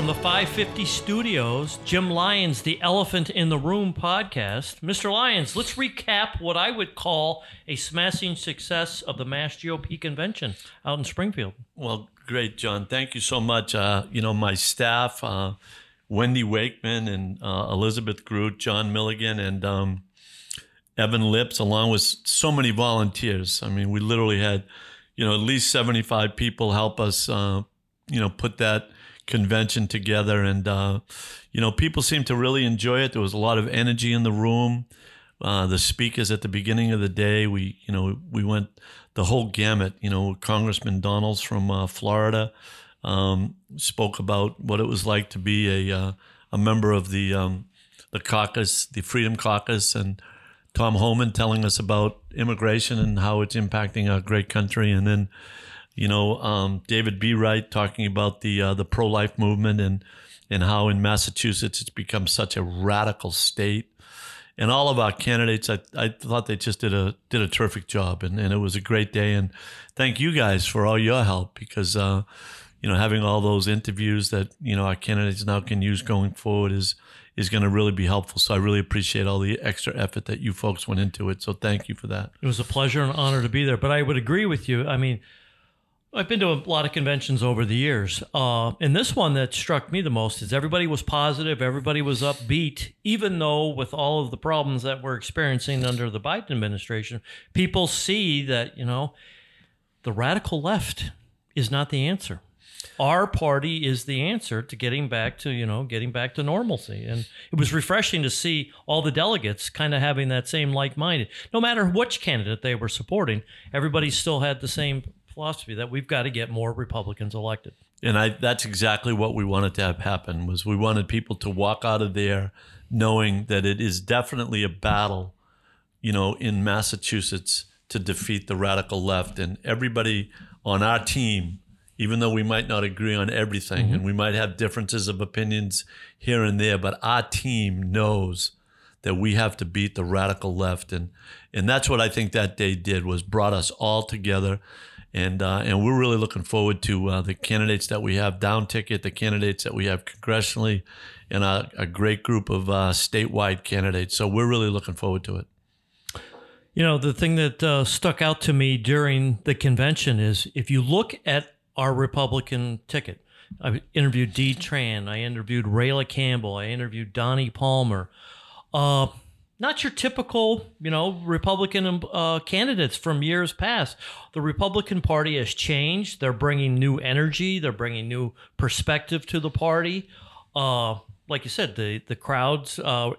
from the 550 Studios, Jim Lyons, the Elephant in the Room podcast. Mr. Lyons, let's recap what I would call a smashing success of the Mass GOP convention out in Springfield. Well, great, Jon. Thank you so much. Uh, you know, my staff, uh, Wendy Wakeman and uh, Elizabeth Groot, John Milligan, and um, Evan Lips, along with so many volunteers. I mean, we literally had, you know, at least 75 people help us, uh, you know, put that convention together. And, uh, you know, people seemed to really enjoy it. There was a lot of energy in the room. Uh, the speakers at the beginning of the day, we, you know, we went the whole gamut. You know, Congressman Donalds from uh, Florida um, spoke about what it was like to be a uh, a member of the um, the caucus, the Freedom Caucus, and Tom Homan telling us about immigration and how it's impacting our great country, and then you know, um, David Wright talking about the uh, the pro life movement and and how in Massachusetts it's become such a radical state. And all of our candidates, I, I thought they just did a did a terrific job, and, and it was a great day. And thank you guys for all your help because uh, you know having all those interviews that you know our candidates now can use going forward is is going to really be helpful. So I really appreciate all the extra effort that you folks went into it. So thank you for that. It was a pleasure and honor to be there. But I would agree with you. I mean, I've been to a lot of conventions over the years. Uh, and this one that struck me the most is everybody was positive, everybody was upbeat, even though with all of the problems that we're experiencing under the Biden administration, people see that, you know, the radical left is not the answer. Our party is the answer to getting back to, you know, getting back to normalcy. And it was refreshing to see all the delegates kind of having that same like minded. No matter which candidate they were supporting, everybody still had the same philosophy that we've got to get more Republicans elected. And I that's exactly what we wanted to have happen was we wanted people to walk out of there knowing that it is definitely a battle, you know, in Massachusetts to defeat the radical left and everybody on our team even though we might not agree on everything mm-hmm. and we might have differences of opinions here and there but our team knows that we have to beat the radical left and and that's what I think that day did was brought us all together and uh, and we're really looking forward to uh, the candidates that we have down ticket, the candidates that we have congressionally, and a, a great group of uh, statewide candidates. So we're really looking forward to it. You know, the thing that uh, stuck out to me during the convention is if you look at our Republican ticket, I interviewed Dean Tran, I interviewed Rayla Campbell, I interviewed Donnie Palmer. Uh, not your typical, you know, Republican uh, candidates from years past. The Republican Party has changed. They're bringing new energy. They're bringing new perspective to the party. Uh, like you said, the the crowds uh,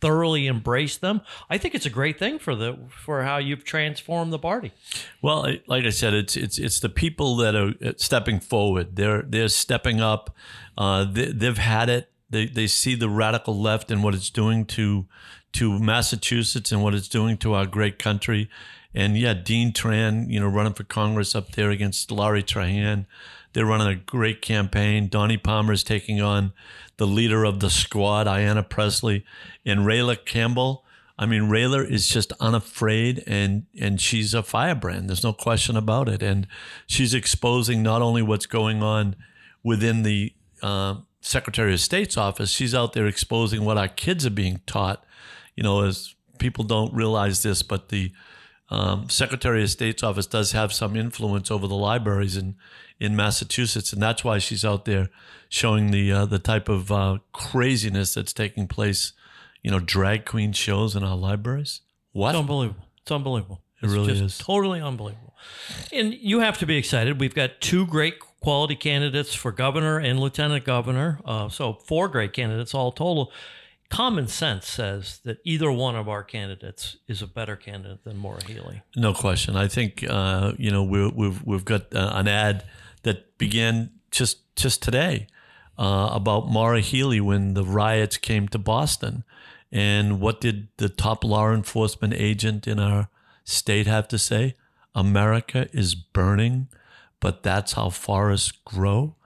thoroughly embrace them. I think it's a great thing for the for how you've transformed the party. Well, like I said, it's it's it's the people that are uh, stepping forward. They're they're stepping up. Uh, they, they've had it. They they see the radical left and what it's doing to to Massachusetts and what it's doing to our great country. And yeah, Dean Tran, you know, running for Congress up there against Lori Trahan. They're running a great campaign. Donnie Palmer is taking on the leader of the squad, Ayanna Pressley, and Rayla Campbell. I mean, Rayla is just unafraid, and and she's a firebrand. There's no question about it. And she's exposing not only what's going on within the uh, Secretary of State's office, she's out there exposing what our kids are being taught you know, as people don't realize this, but the um, Secretary of State's office does have some influence over the libraries in, in Massachusetts, and that's why she's out there showing the uh, the type of uh, craziness that's taking place. You know, drag queen shows in our libraries. What? It's unbelievable. It's unbelievable. It it's really is totally unbelievable. And you have to be excited. We've got two great quality candidates for governor and lieutenant governor. Uh, so four great candidates all total common sense says that either one of our candidates is a better candidate than Maura Healey. No question. I think uh, you know we we've we've got uh, an ad that began just just today uh, about Maura Healey when the riots came to Boston, and what did the top law enforcement agent in our state have to say? America is burning, but that's how forests grow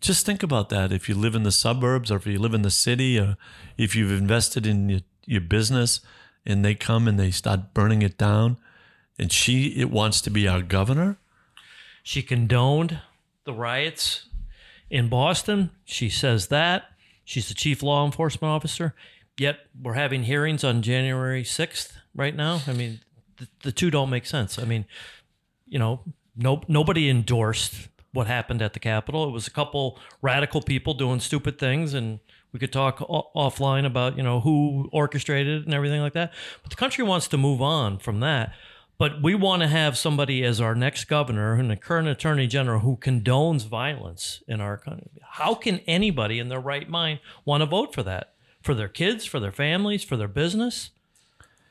just think about that. If you live in the suburbs or if you live in the city or if you've invested in your, your business and they come and they start burning it down and she it wants to be our governor. She condoned the riots In Boston, she says that. She's the chief law enforcement officer. Yet we're having hearings on January 6th right now. I mean, the, the two don't make sense. I mean, you know, no, nobody endorsed what happened at the Capitol. It was a couple radical people doing stupid things, and we could talk o- offline about you know who orchestrated it and everything like that. But the country wants to move on from that. But we want to have somebody as our next governor and the current attorney general who condones violence in our country. How can anybody in their right mind want to vote for that? For their kids, for their families, for their business?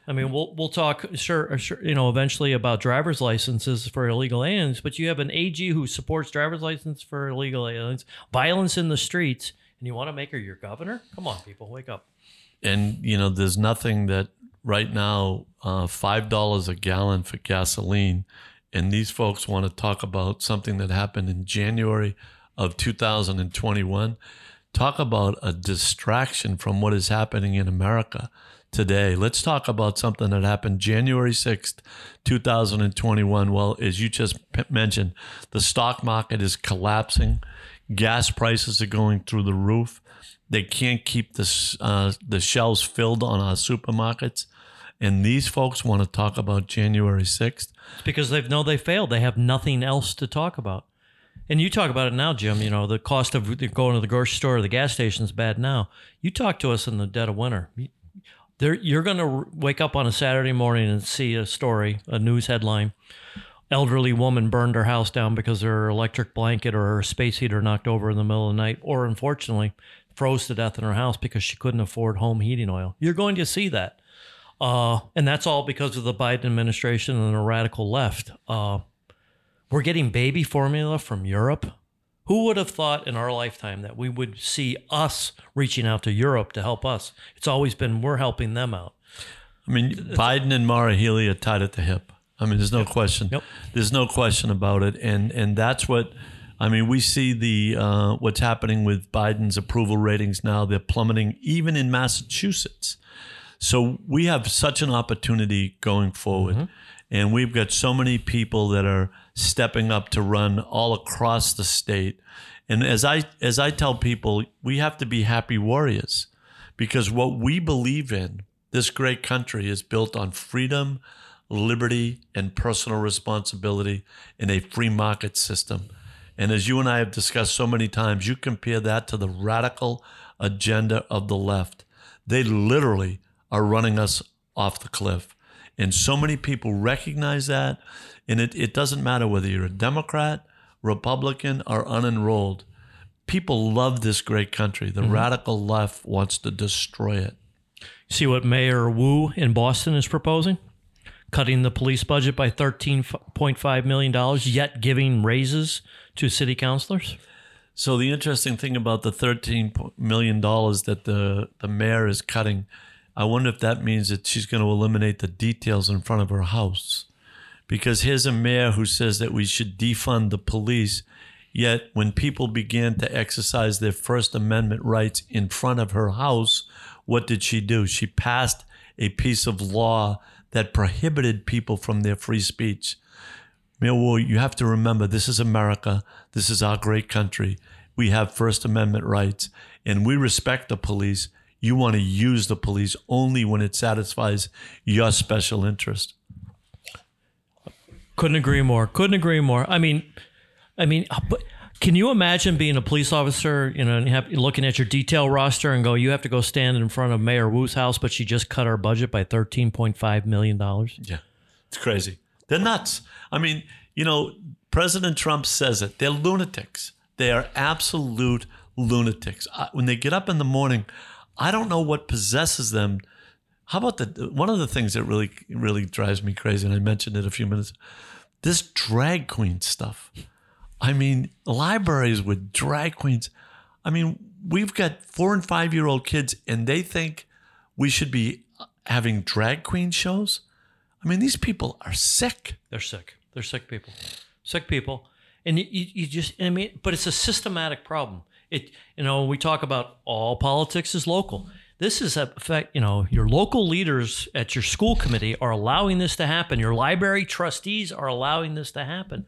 I mean, we'll we'll talk sure, sure you know eventually about driver's licenses for illegal aliens, but you have an AG who supports driver's license for illegal aliens, violence in the streets, and you want to make her your governor? Come on, people, wake up. And you know, there's nothing that right now uh, five dollars a gallon for gasoline, and these folks want to talk about something that happened in January of 2021. Talk about a distraction from what is happening in America today. Let's talk about something that happened January 6th, 2021. Well, as you just mentioned, the stock market is collapsing. Gas prices are going through the roof. They can't keep the, uh, the shelves filled on our supermarkets. And these folks want to talk about January 6th. It's because they know they failed. They have nothing else to talk about. And you talk about it now, Jim. You know, the cost of going to the grocery store or the gas station is bad now. You talk to us in the dead of winter. There, you're going to wake up on a Saturday morning and see a story, a news headline. Elderly woman burned her house down because her electric blanket or her space heater knocked over in the middle of the night, or unfortunately, froze to death in her house because she couldn't afford home heating oil. You're going to see that. Uh, and that's all because of the Biden administration and the radical left. Uh, we're getting baby formula from Europe. Who would have thought in our lifetime that we would see us reaching out to Europe to help us? It's always been we're helping them out. I mean, Biden and Maura Healey are tied at the hip. I mean, there's no question. Yep. There's no question about it, and and that's what. I mean, we see the uh, what's happening with Biden's approval ratings now. They're plummeting, even in Massachusetts. So we have such an opportunity going forward, mm-hmm. and we've got so many people that are stepping up to run all across the state. And as I as I tell people, we have to be happy warriors because what we believe in, this great country is built on freedom, liberty, and personal responsibility in a free market system. And as you and I have discussed so many times, you compare that to the radical agenda of the left. They literally are running us off the cliff. And so many people recognize that. And it, it doesn't matter whether you're a Democrat, Republican, or unenrolled. People love this great country. The mm-hmm. radical left wants to destroy it. See what Mayor Wu in Boston is proposing? Cutting the police budget by $13.5 million, yet giving raises to city councilors? So the interesting thing about the $13 million that the, the mayor is cutting, I wonder if that means that she's going to eliminate the details in front of her house because here's a mayor who says that we should defund the police. Yet, when people began to exercise their First Amendment rights in front of her house, what did she do? She passed a piece of law that prohibited people from their free speech. Wu, you have to remember this is America. This is our great country. We have First Amendment rights, and we respect the police. You want to use the police only when it satisfies your special interest. Couldn't agree more. Couldn't agree more. I mean, I mean, uh, but can you imagine being a police officer, you know, and have, looking at your detail roster and go, you have to go stand in front of Mayor Wu's house, but she just cut our budget by thirteen point five million dollars. Yeah, it's crazy. They're nuts. I mean, you know, President Trump says it. They're lunatics. They are absolute lunatics. When they get up in the morning, I don't know what possesses them how about the one of the things that really really drives me crazy, and I mentioned it a few minutes. This drag queen stuff. I mean, libraries with drag queens. I mean, we've got four and five year old kids, and they think we should be uh, having drag queen shows. I mean, these people are sick. They're sick. They're sick people. Sick people. And you, you just, I mean, but it's a systematic problem. It, you know, we talk about all politics is local. This is a fact, you know, your local leaders at your school committee are allowing this to happen. Your library trustees are allowing this to happen.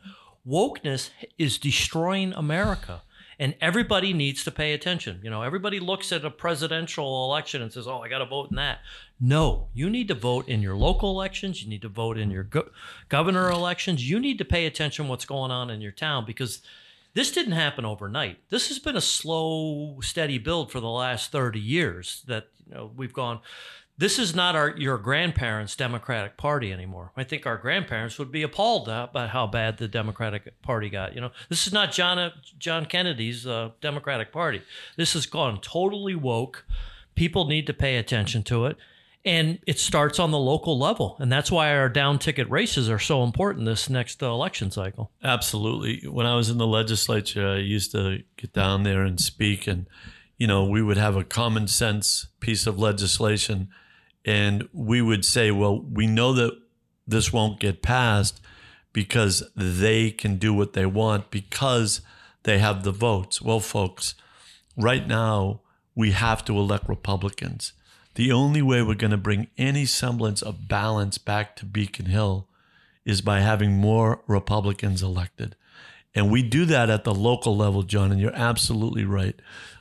Wokeness is destroying America. And everybody needs to pay attention. You know, everybody looks at a presidential election and says, "Oh, I got to vote in that." No, you need to vote in your local elections. You need to vote in your go- governor elections. You need to pay attention what's going on in your town because this didn't happen overnight. This has been a slow, steady build for the last 30 years that you know, we've gone this is not our your grandparents' Democratic Party anymore. I think our grandparents would be appalled about how bad the Democratic Party got. You know, this is not John John Kennedy's uh, Democratic Party. This has gone totally woke. People need to pay attention to it, and it starts on the local level, and that's why our down ticket races are so important this next uh, election cycle. Absolutely. When I was in the legislature, I used to get down there and speak, and you know, we would have a common sense piece of legislation and we would say, well, we know that this won't get passed because they can do what they want because they have the votes. Well, folks, right now we have to elect Republicans. The only way we're going to bring any semblance of balance back to Beacon Hill is by having more Republicans elected. And we do that at the local level, Jon, and you're absolutely right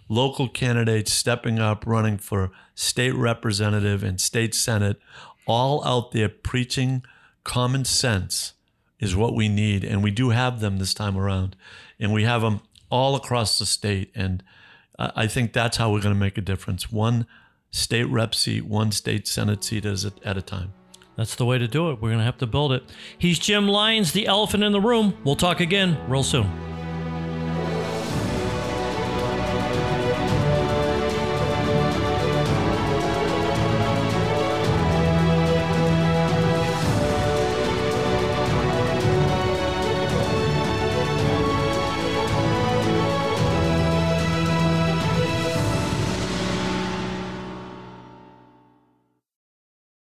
local candidates stepping up, running for state representative and state senate, all out there preaching common sense is what we need. And we do have them this time around. And we have them all across the state. And I think that's how we're going to make a difference. One state rep seat, one state senate seat at a time. That's the way to do it. We're going to have to build it. He's Jim Lyons, the elephant in the room. We'll talk again real soon.